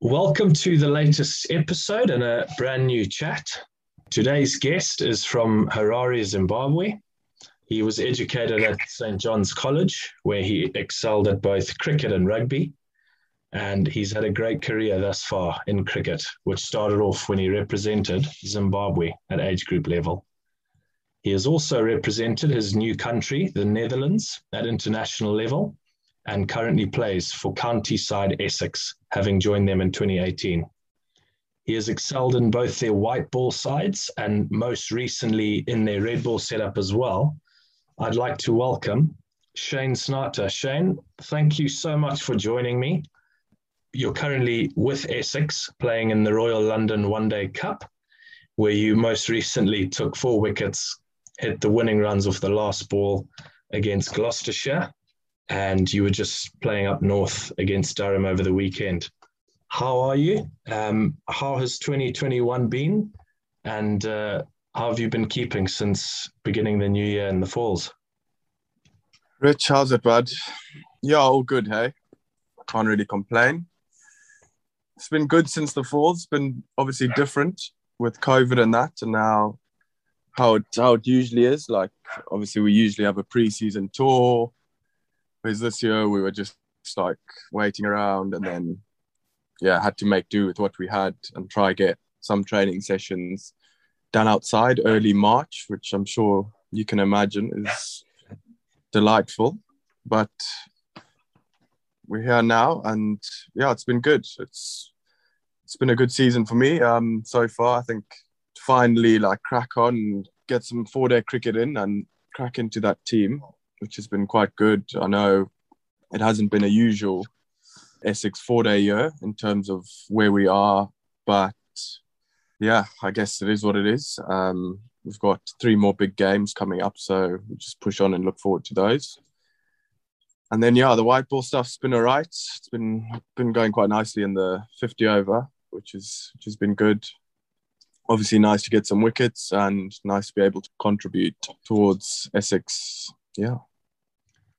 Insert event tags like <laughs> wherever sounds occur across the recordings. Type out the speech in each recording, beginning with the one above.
Welcome to the latest episode and a brand new chat. Today's guest is from Harare, Zimbabwe. He was educated at St. John's College, where he excelled at both cricket and rugby. And he's had a great career thus far in cricket, which started off when he represented Zimbabwe at age group level. He has also represented his new country, the Netherlands, at international level and currently plays for County side Essex, having joined them in 2018. He has excelled in both their white ball sides and most recently in their red ball setup as well. I'd like to welcome Shane Snater. Shane, thank you so much for joining me. You're currently with Essex playing in the Royal London One Day Cup, where you most recently took four wickets, hit the winning runs off the last ball against Gloucestershire, and you were just playing up north against Durham over the weekend. How are you? Um, how has 2021 been? And uh, how have you been keeping since beginning the new year in the falls? Rich, how's it, bud? Yeah, all good, hey? Can't really complain. It's been good since the falls. It's been obviously different with COVID and that, and now how it, how it usually is. Like, obviously, we usually have a pre-season tour Whereas this year we were just like waiting around and then yeah, had to make do with what we had and try get some training sessions done outside early March, which I'm sure you can imagine is delightful. But we're here now, and yeah, it's been good. It's it's been a good season for me um, so far. I think finally like crack on and get some four day cricket in and crack into that team which has been quite good. I know it hasn't been a usual Essex four day year in terms of where we are, but yeah, I guess it is what it is. Um, we've got three more big games coming up, so we'll just push on and look forward to those. And then yeah, the white ball stuff's been alright. It's been been going quite nicely in the 50 over, which is which has been good. Obviously, nice to get some wickets and nice to be able to contribute towards Essex. Yeah.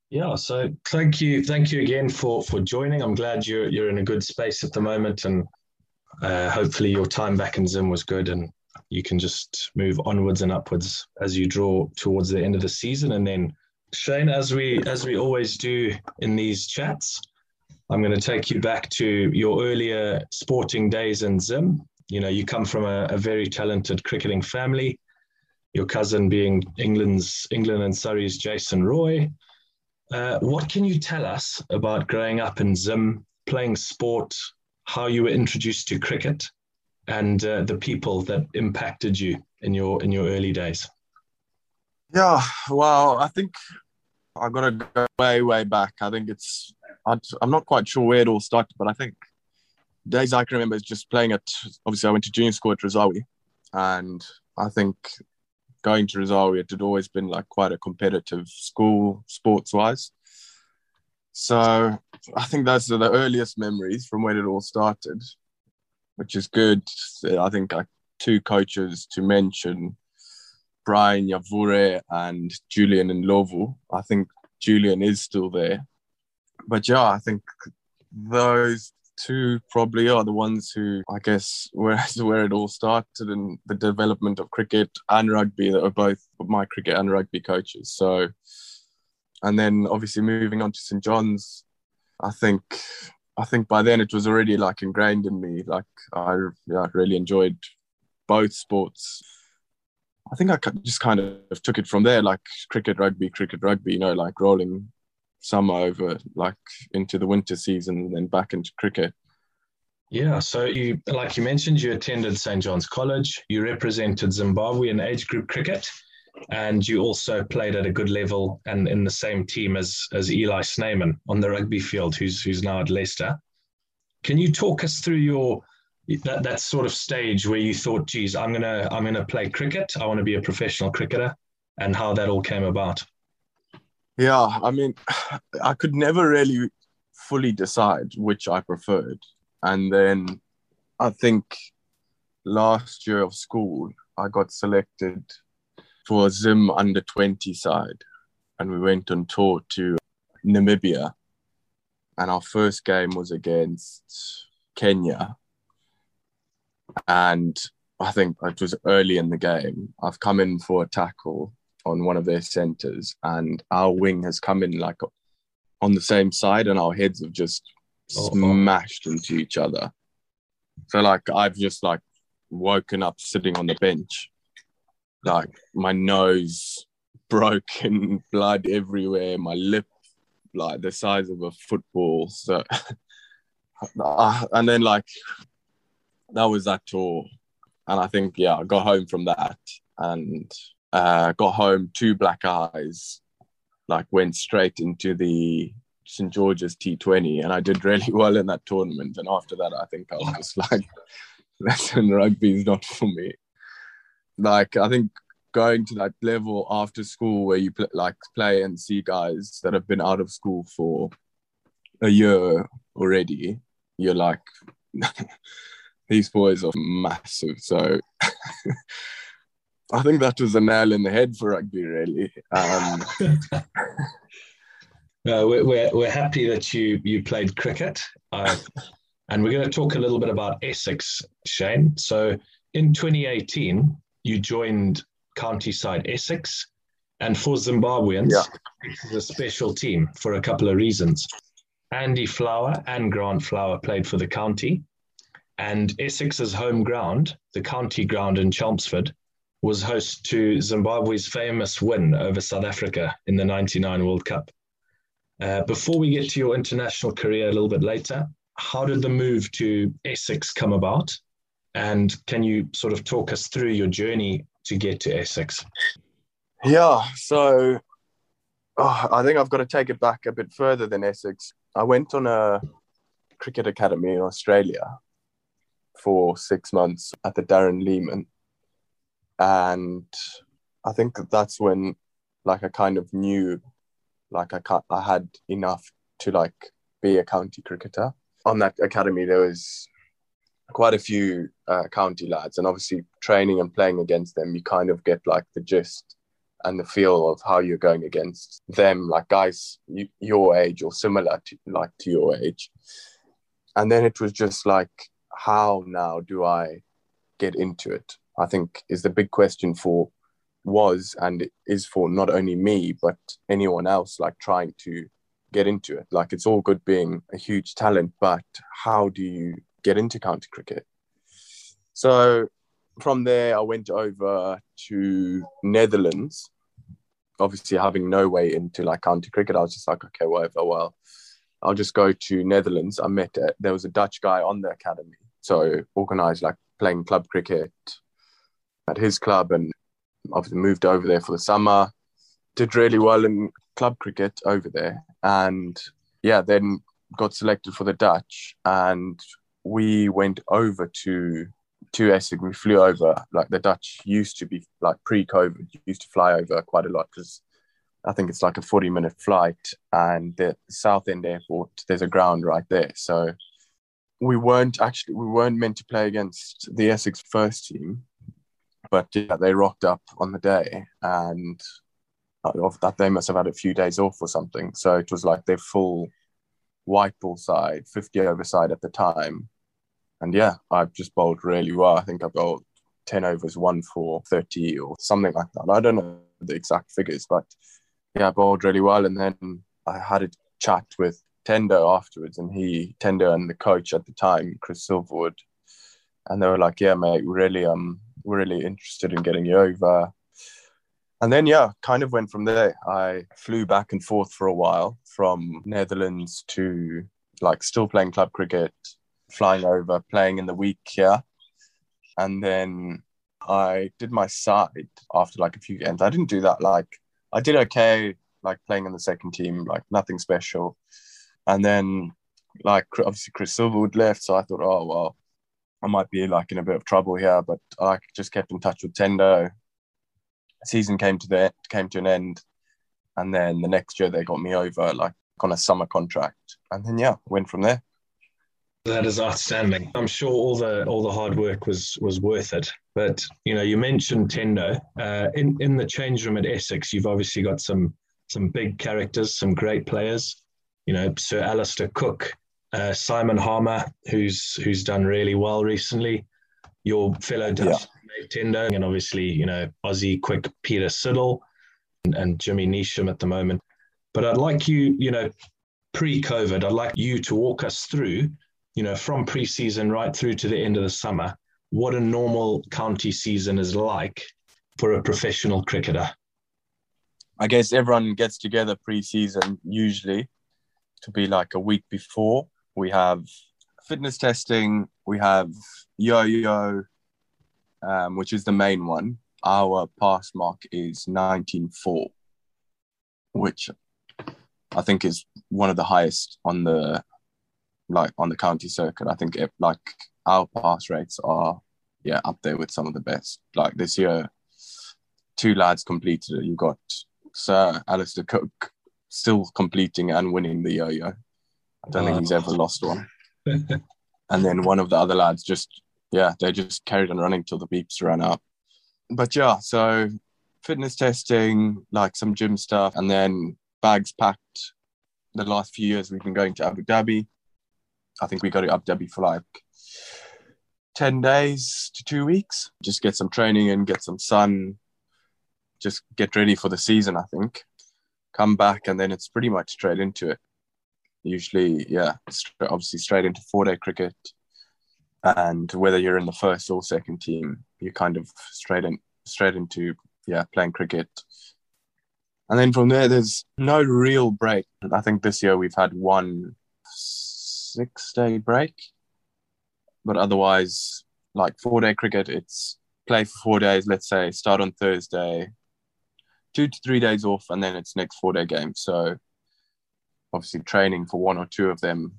Yeah, so thank you, thank you again for for joining. I'm glad you're you're in a good space at the moment, and uh, hopefully your time back in Zim was good, and you can just move onwards and upwards as you draw towards the end of the season. And then, Shane, as we as we always do in these chats, I'm going to take you back to your earlier sporting days in Zim. You know, you come from a, a very talented cricketing family. Your cousin being England's England and Surrey's Jason Roy uh, what can you tell us about growing up in Zim, playing sport, how you were introduced to cricket, and uh, the people that impacted you in your in your early days? Yeah, well, I think I've got to go way way back. I think it's I'm not quite sure where it all started, but I think days I can remember is just playing at. Obviously, I went to junior school at Ruzawi, and I think going to Ruzawi, it had always been like quite a competitive school sports wise. So I think those are the earliest memories from when it all started, which is good. I think like two coaches to mention, Brian Yavure and Julian Ndlovu. I think Julian is still there. But yeah, I think those two probably are the ones who I guess where <laughs> where it all started and the development of cricket and rugby that are both my cricket and rugby coaches. So and then obviously moving on to St John's, I think I think by then it was already like ingrained in me. Like I yeah, really enjoyed both sports. I think I just kind of took it from there, like cricket, rugby, cricket, rugby. You know, like rolling summer over like into the winter season and then back into cricket. Yeah, so you like you mentioned, you attended St John's College, you represented Zimbabwe in age group cricket, and you also played at a good level and in the same team as as Eli Snyman on the rugby field, who's who's now at Leicester. Can you talk us through your that, that sort of stage where you thought, geez, I'm gonna I'm gonna play cricket, I want to be a professional cricketer, and how that all came about? Yeah, I mean, <sighs> I could never really fully decide which I preferred. And then I think last year of school, I got selected for a Zim under 20 side. And we went on tour to Namibia. And our first game was against Kenya, and I think it was early in the game. I've come in for a tackle on one of their centers, and our wing has come in like on the same side, and our heads have just oh, smashed into each other. So like I've just like woken up sitting on the bench, like my nose <laughs> broken, blood everywhere, my lip like the size of a football. So, <laughs> and then like that was that tour, and I think yeah, I got home from that and uh, got home two black eyes, like went straight into the St George's T20, and I did really <laughs> well in that tournament. And after that, I think I was just <laughs> like, listen, rugby is not for me. Like I think going to that level after school where you like play and see guys that have been out of school for a year already, you're like, <laughs> these boys are massive. So I think that was a nail in the head for rugby, really. Um, <laughs> no, we're, we're, we're happy that you you played cricket, uh, and we're going to talk a little bit about Essex, Shane. So in 2018, you joined county side Essex. And for Zimbabweans, yeah. this is a special team for a couple of reasons. Andy Flower and Grant Flower played for the county. And Essex's home ground, the county ground in Chelmsford, was host to Zimbabwe's famous win over South Africa in the 99 World Cup. Uh, before we get to your international career a little bit later, how did the move to Essex come about? And can you sort of talk us through your journey to get to Essex? Yeah, so oh, I think I've got to take it back a bit further than Essex. I went on a cricket academy in Australia for six months at the Darren Lehmann. And I think that's when like I kind of knew like I I had enough to like be a county cricketer. On that academy there was quite a few uh, county lads, and obviously training and playing against them, you kind of get like the gist and the feel of how you're going against them, like guys you, your age or similar to like to your age. And then it was just like, how now do I get into it? I think is the big question for was and is for not only me but anyone else like trying to get into it. Like it's all good being a huge talent, but how do you get into county cricket. So from there, I went over to Netherlands. Obviously, having no way into like county cricket, I was just like, okay, whatever. Well, I'll just go to Netherlands. I met a, there was a Dutch guy on the academy, so organized like playing club cricket at his club, and obviously moved over there for the summer. Did really well in club cricket over there, and yeah, then got selected for the Dutch and we went over to to Essex. We flew over. Like the Dutch used to be like pre-COVID, used to fly over quite a lot because I think it's like a forty-minute flight, and the Southend Airport there's a ground right there. So we weren't actually we weren't meant to play against the Essex first team, but yeah, they rocked up on the day and. That, they must have had a few days off or something. So it was like their full white ball side, 50 over side at the time. And yeah, I've just bowled really well. I think I've bowled 10 overs, one for 30 or something like that. I don't know the exact figures, but yeah, I bowled really well. And then I had a chat with Tendo afterwards, and he, Tendo and the coach at the time, Chris Silverwood, and they were like, yeah, mate, really, um, really interested in getting you over. And then yeah kind of went from there. I flew back and forth for a while from netherlands to like still playing club cricket flying over playing in the week here and then i did my side after like a few games. I didn't do that like i did okay like playing in the second team like nothing special. And then like obviously chris silverwood left so i thought oh well i might be like in a bit of trouble here but i just kept in touch with tendo season came to the came to an end, and then the next year they got me over like on a summer contract, and then yeah, went from there. That is outstanding. I'm sure all the all the hard work was was worth it. But you know, you mentioned Tendo uh, in in the change room at Essex. You've obviously got some some big characters, some great players. You know, Sir Alastair Cook uh, Simon Harmer, who's who's done really well recently. Your fellow Dutch yeah. Tendo, and obviously you know Aussie quick Peter Siddle and, and Jimmy Neesham at the moment. But I'd like you, you know, pre-COVID, I'd like you to walk us through, you know, from pre-season right through to the end of the summer, what a normal county season is like for a professional cricketer. I guess everyone gets together pre-season usually to be like a week before. We have fitness testing, we have yo-yo, um, which is the main one. Our pass mark is 19.4, which I think is one of the highest on the like on the county circuit. I think it, like our pass rates are yeah up there with some of the best. Like this year, two lads completed it. You got Sir Alastair Cook still completing and winning the yo-yo. I don't think he's ever lost one. <laughs> and then one of the other lads just yeah they just carried on running till the beeps ran out. But yeah, so fitness testing, like some gym stuff, and then bags packed. The last few years we've been going to Abu Dhabi. I think we got to Abu Dhabi for like 10 days to two weeks. Just get some training and get some sun. Just get ready for the season, I think. Come back and then it's pretty much straight into it. Usually, yeah, obviously straight into four day cricket. And whether you're in the first or second team, you're kind of straight in straight into yeah, playing cricket, and then from there, there's no real break. I think this year we've had one six day break, but otherwise, like four day cricket, it's play for four days, let's say, start on Thursday, two to three days off, and then it's next four day game. So obviously, training for one or two of them,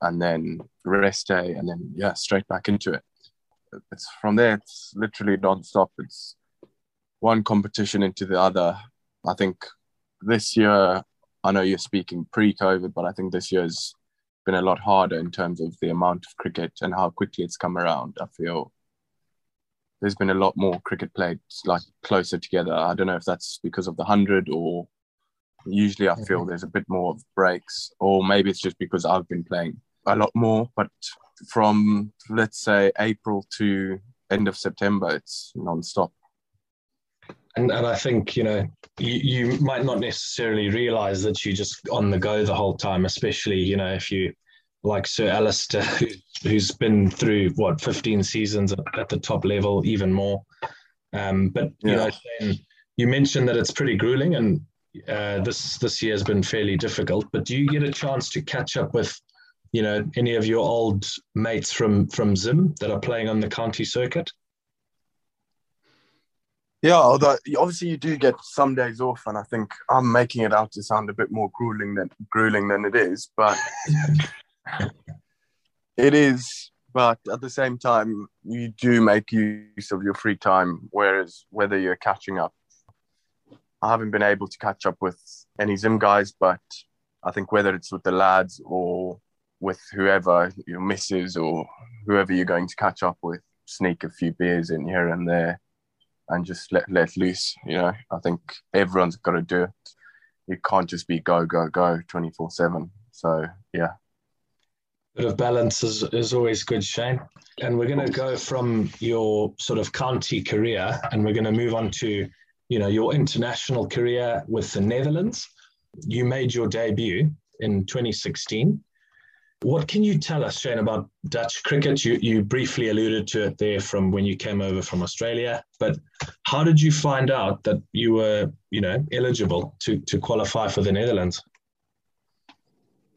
and then rest day, and then, yeah, straight back into it. It's from there, it's literally non stop. It's one competition into the other I think this year, I know you're speaking pre COVID, but I think this year's been a lot harder in terms of the amount of cricket and how quickly it's come around. I feel there's been a lot more cricket played like closer together. I don't know if that's because of the hundred or usually I feel mm-hmm. there's a bit more of breaks, or maybe it's just because I've been playing a lot more. But from let's say April to end of September, it's non-stop and and I think you know you, you might not necessarily realize that you're just on the go the whole time, especially you know if you like Sir Alastair, who, who's been through what 15 seasons at the top level, even more. Um, but you yeah. know, you mentioned that it's pretty grueling, and uh, this this year has been fairly difficult. But do you get a chance to catch up with, you know, any of your old mates from from Zim that are playing on the county circuit? Yeah, although obviously you do get some days off, and I think I'm making it out to sound a bit more grueling than grueling than it is, but <laughs> it is. But at the same time, you do make use of your free time. Whereas whether you're catching up, I haven't been able to catch up with any Zim guys, but I think whether it's with the lads or with whoever your misses or whoever you're going to catch up with, sneak a few beers in here and there and just let let loose. You know, I think everyone's got to do it. You can't just be go go go twenty four seven. So yeah. Bit of balance is, is always good, Shane. And we're going to go from your sort of county career, and we're going to move on to, you know, your international career with the Netherlands. You made your debut in 2016 what can you tell us, Shane, about Dutch cricket? You, you briefly alluded to it there from when you came over from Australia, but how did you find out that you were, you know, eligible to, to qualify for the Netherlands?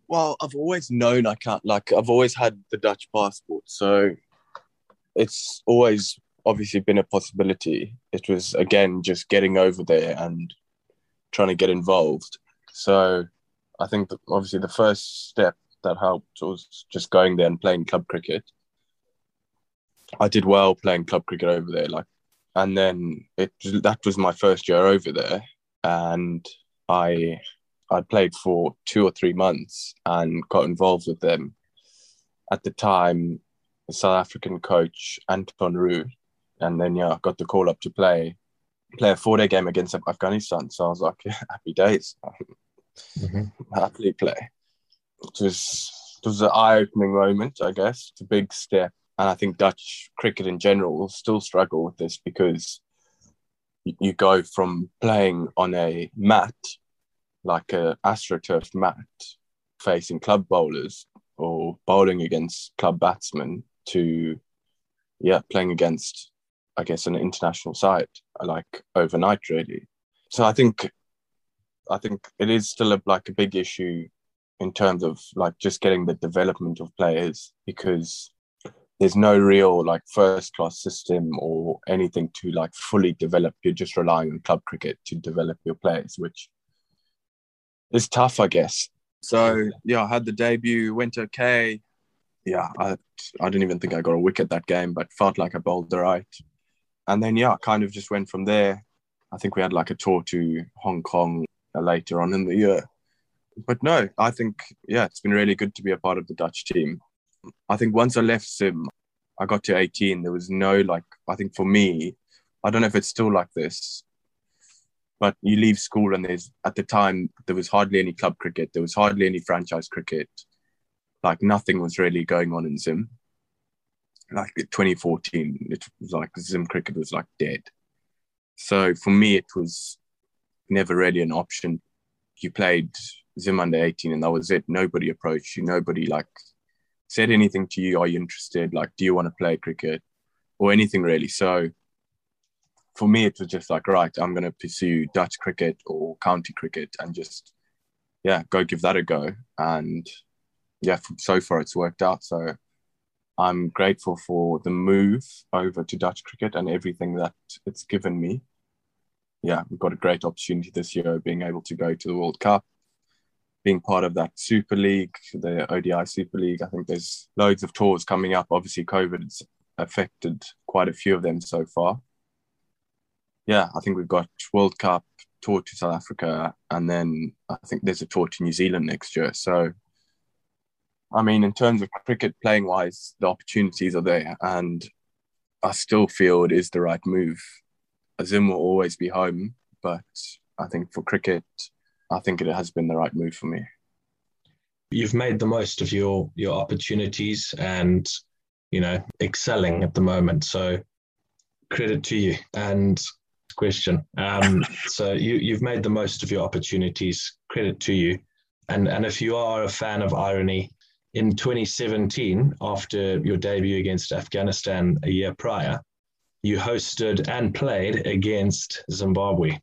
Well, I've always known I can't, like, I've always had the Dutch passport. So it's always obviously been a possibility. It was, again, just getting over there and trying to get involved. So I think obviously the first step that helped was just going there and playing club cricket. I did well playing club cricket over there, like, and then it that was my first year over there, and I I played for two or three months and got involved with them. At the time, the South African coach Anton Roux, and then yeah, got the call up to play play a four day game against Afghanistan. So I was like, <laughs> yeah, happy days, mm-hmm. <laughs> happily play it was it was an eye-opening moment, I guess. It's a big step, and I think Dutch cricket in general will still struggle with this because you go from playing on a mat, like a astroturf mat, facing club bowlers or bowling against club batsmen to, yeah, playing against, I guess, an international side, like overnight, really. So I think, I think it is still a, like a big issue in terms of like just getting the development of players because there's no real like first class system or anything to like fully develop. You're just relying on club cricket to develop your players which is tough i guess. So yeah i had the debut went okay. Yeah i i didn't even think i got a wicket that game but felt like i bowled the right and then yeah kind of just went from there i think we had like a tour to hong kong uh, later on in the year but no, I think yeah, it's been really good to be a part of the Dutch team. I think once I left Zim, I got to 18. There was no like, I think for me, I don't know if it's still like this, but you leave school and there's at the time there was hardly any club cricket, there was hardly any franchise cricket, like nothing was really going on in Zim. Like 2014, it was like Zim cricket was like dead. So for me, it was never really an option. You played Zim under 18 and that was it. Nobody approached you. Nobody like said anything to you. Are you interested? Like, do you want to play cricket or anything really? So for me, it was just like, right, I'm going to pursue Dutch cricket or county cricket and just, yeah, go give that a go. And yeah, so far it's worked out. So I'm grateful for the move over to Dutch cricket and everything that it's given me. Yeah, we've got a great opportunity this year being able to go to the World Cup being part of that Super League, the ODI Super League. I think there's loads of tours coming up. Obviously, COVID's affected quite a few of them so far. Yeah, I think we've got World Cup tour to South Africa, and then I think there's a tour to New Zealand next year. So, I mean, in terms of cricket playing wise, the opportunities are there, and I still feel it is the right move. Azim will always be home, but I think for cricket, I think it has been the right move for me. You've made the most of your your opportunities and you know excelling at the moment. So credit to you. And question. Um, <laughs> so you you've made the most of your opportunities. Credit to you. And and if you are a fan of irony, in 2017, after your debut against Afghanistan a year prior, you hosted and played against Zimbabwe.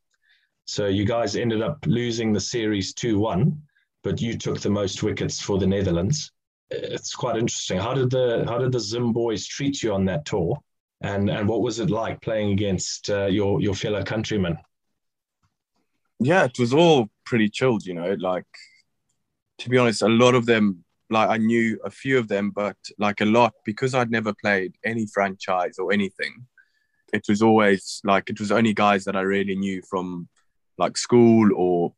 So you guys ended up losing the series 2 1, but you took the most wickets for the Netherlands. It's quite interesting. How did the how did the Zim boys treat you on that tour? And and what was it like playing against uh, your your fellow countrymen? Yeah, it was all pretty chilled, you know. Like to be honest, a lot of them like I knew a few of them, but like a lot because I'd never played any franchise or anything. It was always like it was only guys that I really knew from like school or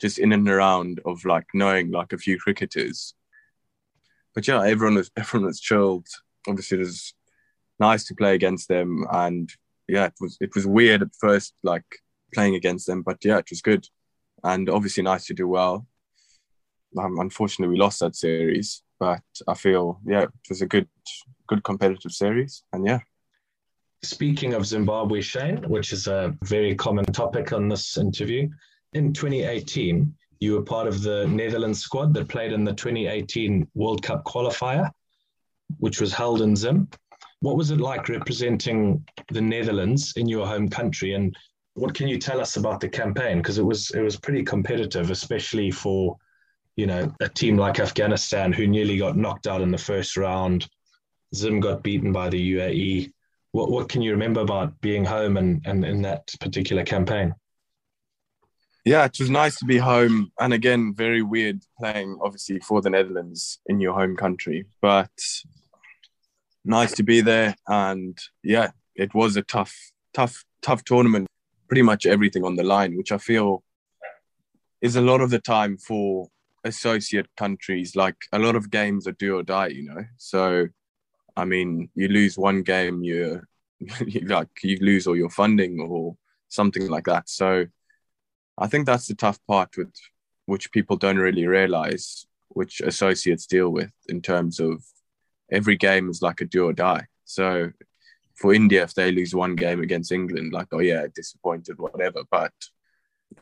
just in and around of like knowing like a few cricketers. But yeah, everyone was <laughs> everyone was chilled. Obviously, it was nice to play against them, and yeah, it was it was weird at first, like playing against them, but yeah, it was good, and obviously nice to do well. Um, unfortunately, we lost that series, but I feel yeah, it was a good good competitive series, and yeah, Speaking of Zimbabwe, Shane, which is a very common topic on this interview, in 2018, you were part of the Netherlands squad that played in the 2018 World Cup qualifier, which was held in Zim. What was it like representing the Netherlands in your home country, and what can you tell us about the campaign? Because it was it was pretty competitive, especially for you know a team like Afghanistan who nearly got knocked out in the first round. Zim got beaten by the UAE what what can you remember about being home and, and in that particular campaign? Yeah, it was nice to be home, and again, very weird playing obviously for the Netherlands in your home country, but nice to be there. And yeah, it was a tough, tough, tough tournament. Pretty much everything on the line, which I feel is a lot of the time for associate countries. Like a lot of games are do or die, you know. So I mean, you lose one game, you <laughs> like you lose all your funding or something like that. So I think that's the tough part with which people don't really realize which associates deal with in terms of every game is like a do or die. So for India, if they lose one game against England, like, oh yeah, disappointed, whatever. But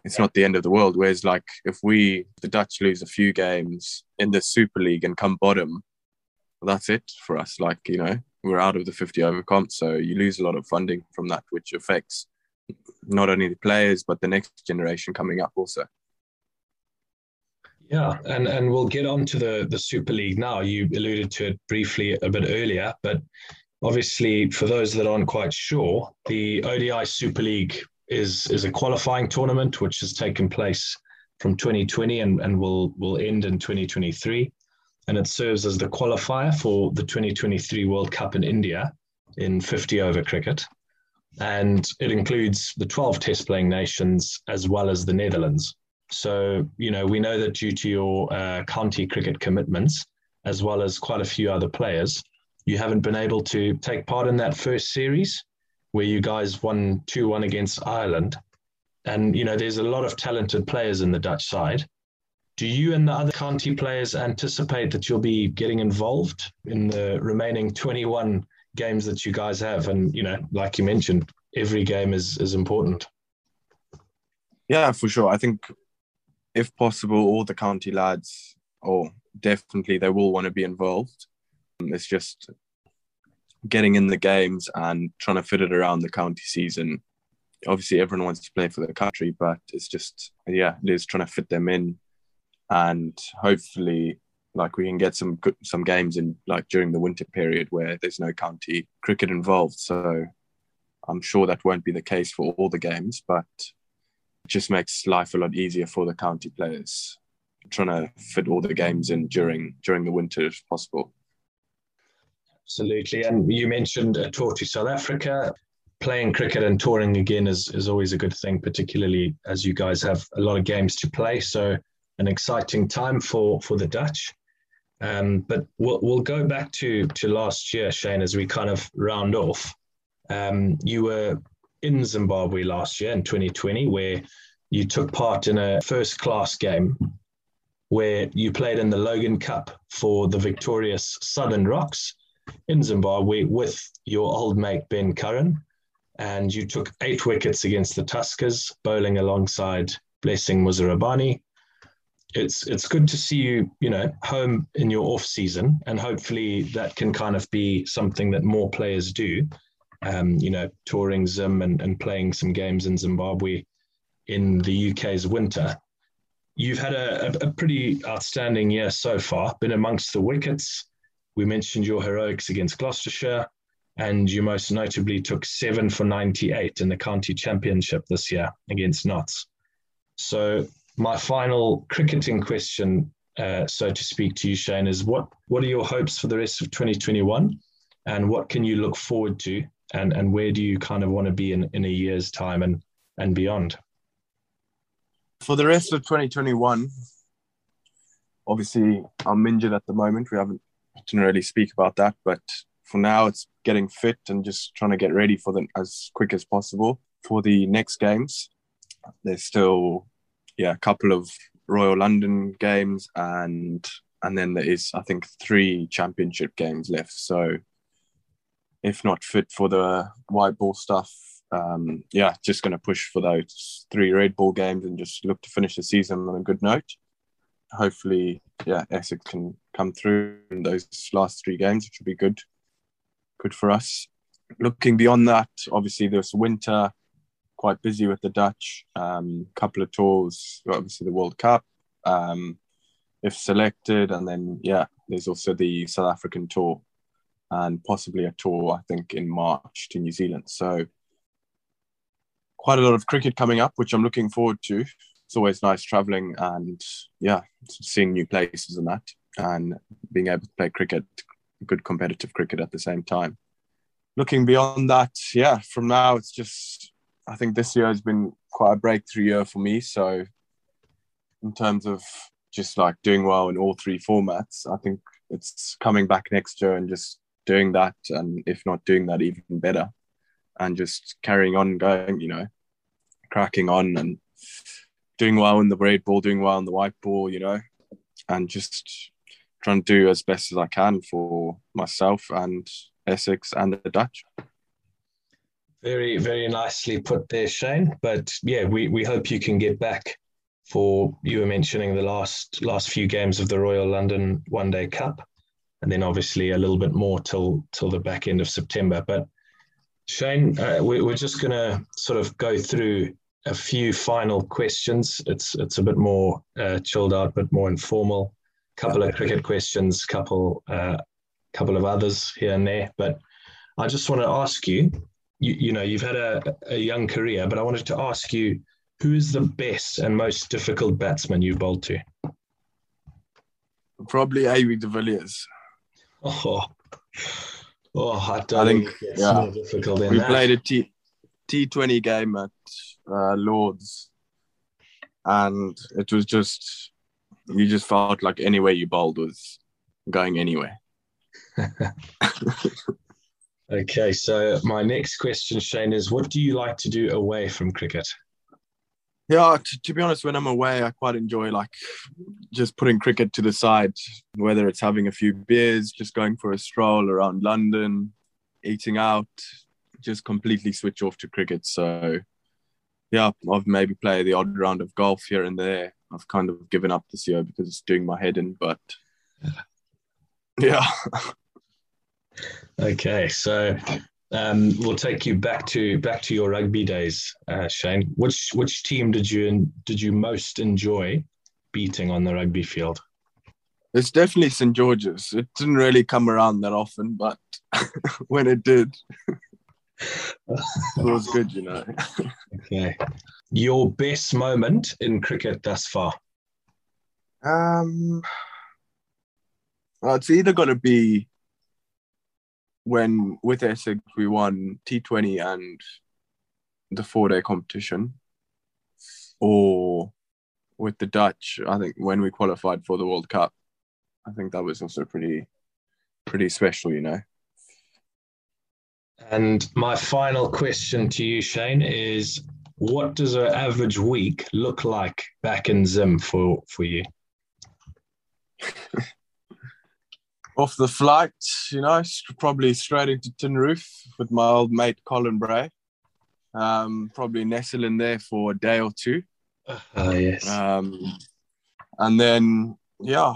it's not the end of the world. Whereas, like, if we, the Dutch, lose a few games in the Super League and come bottom, well, that's it for us. Like, you know, we're out of the 50 over comp. So you lose a lot of funding from that, which affects not only the players, but the next generation coming up also. Yeah, and, and we'll get on to the, the Super League now. You alluded to it briefly a bit earlier, but obviously, for those that aren't quite sure, the ODI Super League is is a qualifying tournament which has taken place from 2020 and, and will will end in 2023 and it serves as the qualifier for the 2023 World Cup in India in 50 over cricket. And it includes the 12 test playing nations as well as the Netherlands. So you know we know that due to your uh, county cricket commitments as well as quite a few other players you haven't been able to take part in that first series where you guys won 2 1 against Ireland. And, you know, there's a lot of talented players in the Dutch side. Do you and the other county players anticipate that you'll be getting involved in the remaining 21 games that you guys have? And, you know, like you mentioned, every game is, is important. Yeah, for sure. I think if possible, all the county lads, or definitely they will want to be involved. It's just getting in the games and trying to fit it around the county season. Obviously, everyone wants to play for the country, but it's just yeah, it is trying to fit them in, and hopefully, like we can get some some games in like during the winter period where there's no county cricket involved. So I'm sure that won't be the case for all the games, but it just makes life a lot easier for the county players trying to fit all the games in during during the winter if possible. Absolutely. And you mentioned a tour to South Africa. Playing cricket and touring again is, is always a good thing, particularly as you guys have a lot of games to play. So, an exciting time for, for the Dutch. Um, but we'll, we'll go back to, to last year, Shane, as we kind of round off. Um, you were in Zimbabwe last year in 2020, where you took part in a first class game where you played in the Logan Cup for the victorious Southern Rocks in Zimbabwe with your old mate Ben Curran, and you took eight wickets against the Tuskers, bowling alongside Blessing Muzarabani. It's it's good to see you, you know, home in your off season, and hopefully that can kind of be something that more players do. Um, you know, touring Zim and, and playing some games in Zimbabwe in the UK's winter. You've had a, a, pretty outstanding year so far, been amongst the wickets, we mentioned your heroics against Gloucestershire, and you most notably took seven for 98 in the county championship this year against Notts. So, my final cricketing question, uh, so to speak, to you, Shane, is what, what are your hopes for the rest of 2021? And what can you look forward to? And, and where do you kind of want to be in, in a year's time and, and beyond? For the rest of 2021, obviously, I'm injured at the moment. We haven't didn't really speak about that, but for now, it's getting fit and just trying to get ready for them as quick as possible for the next games. There's still, yeah, a couple of Royal London games and and then there is I think three championship games left. So if not fit for the white ball stuff, um, yeah, just going to push for those three red ball games and just look to finish the season on a good note. Hopefully, yeah, Essex can come through in those last three games, which would be good, good for us. Looking beyond that, obviously this winter, quite busy with the Dutch. Um, couple of tours, obviously the World Cup, um, if selected, and then yeah, there's also the South African tour, and possibly a tour I think in March to New Zealand. So quite a lot of cricket coming up, which I'm looking forward to. It's always nice traveling and yeah, seeing new places and that and being able to play cricket, good competitive cricket at the same time. Looking beyond that, yeah, from now it's just I think this year has been quite a breakthrough year for me. So in terms of just like doing well in all three formats, I think it's coming back next year and just doing that, and if not doing that, even better, and just carrying on going, you know, cracking on and doing well in the red ball, doing well in the white ball, you know, and just trying to do as best as I can for myself and Essex and the Dutch. Very, very nicely put there, Shane. But yeah, we, we hope you can get back for you were mentioning the last last few games of the Royal London One Day Cup, and then obviously a little bit more till till the back end of September. But Shane, uh, we, we're just going to sort of go through a few final questions. It's it's a bit more uh, chilled out, but more informal. Couple of cricket questions, couple uh, couple of others here and there. But I just want to ask you, you, you know, you've had a, a young career, but I wanted to ask you, who is the best and most difficult batsman you've bowled to? Probably A.B. de Villiers. Oh, oh, I, I think yeah. difficult we that. played a T T20 game at uh, Lords, and it was just you just felt like any way you bowled was going anywhere. <laughs> okay, so my next question, Shane, is what do you like to do away from cricket? Yeah, to, to, be honest, when I'm away, I quite enjoy like just putting cricket to the side, whether it's having a few beers, just going for a stroll around London, eating out, just completely switch off to cricket. So, yeah, I've maybe played the odd round of golf here and there. I've kind of given up this year because it's doing my head in, but yeah. okay, so um, we'll take you back to back to your rugby days, uh, Shane. Which which team did you did you most enjoy beating on the rugby field? It's definitely St George's. It didn't really come around that often, but <laughs> when it did, it was good, you know. okay, your best moment in cricket thus far? Um, well, it's either going to be when with Essex we won T20 and the four day competition, or with the Dutch, I think when we qualified for the World Cup, I think that was also pretty pretty special, you know. And my final question to you, Shane, is what does an average week look like back in Zim for, for you? <laughs> off the flight, you know, probably straight into Tin Roof with my old mate Colin Bray. Um, probably nestle in there for a day or two. Oh, yes. Um, and then, yeah,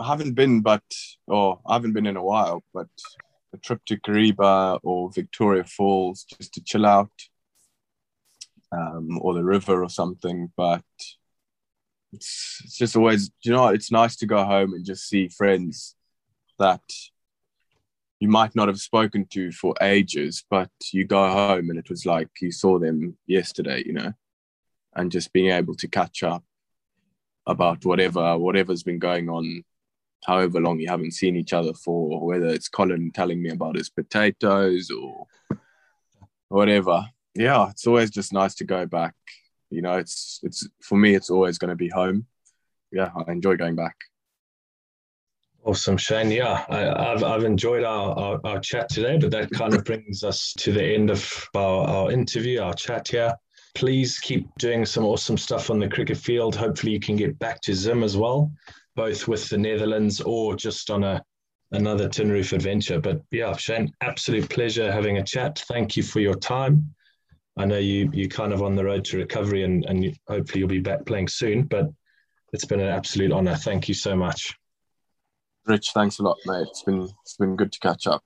I haven't been, but, or I haven't been in a while, but a trip to Kariba or Victoria Falls just to chill out, um, or the river or something. But it's, it's just always, you know, it's nice to go home and just see friends that you might not have spoken to for ages, but you go home and it was like you saw them yesterday, you know, and just being able to catch up about whatever whatever's been going on, however long you haven't seen each other for, whether it's Colin telling me about his potatoes or whatever. Yeah, it's always just nice to go back. You know, it's it's for me, it's always going to be home. Yeah, I enjoy going back. Awesome, Shane. Yeah, I, have I've enjoyed our, our, our, chat today, but that kind of brings us to the end of our, our interview, our chat here. Please keep doing some awesome stuff on the cricket field. Hopefully, you can get back to Zim as well, both with the Netherlands or just on a another tin roof adventure. But yeah, Shane, absolute pleasure having a chat. Thank you for your time. I know you you kind of on the road to recovery, and and hopefully you'll be back playing soon. But it's been an absolute honour. Thank you so much. Rich, thanks a lot, mate. It's been it's been good to catch up.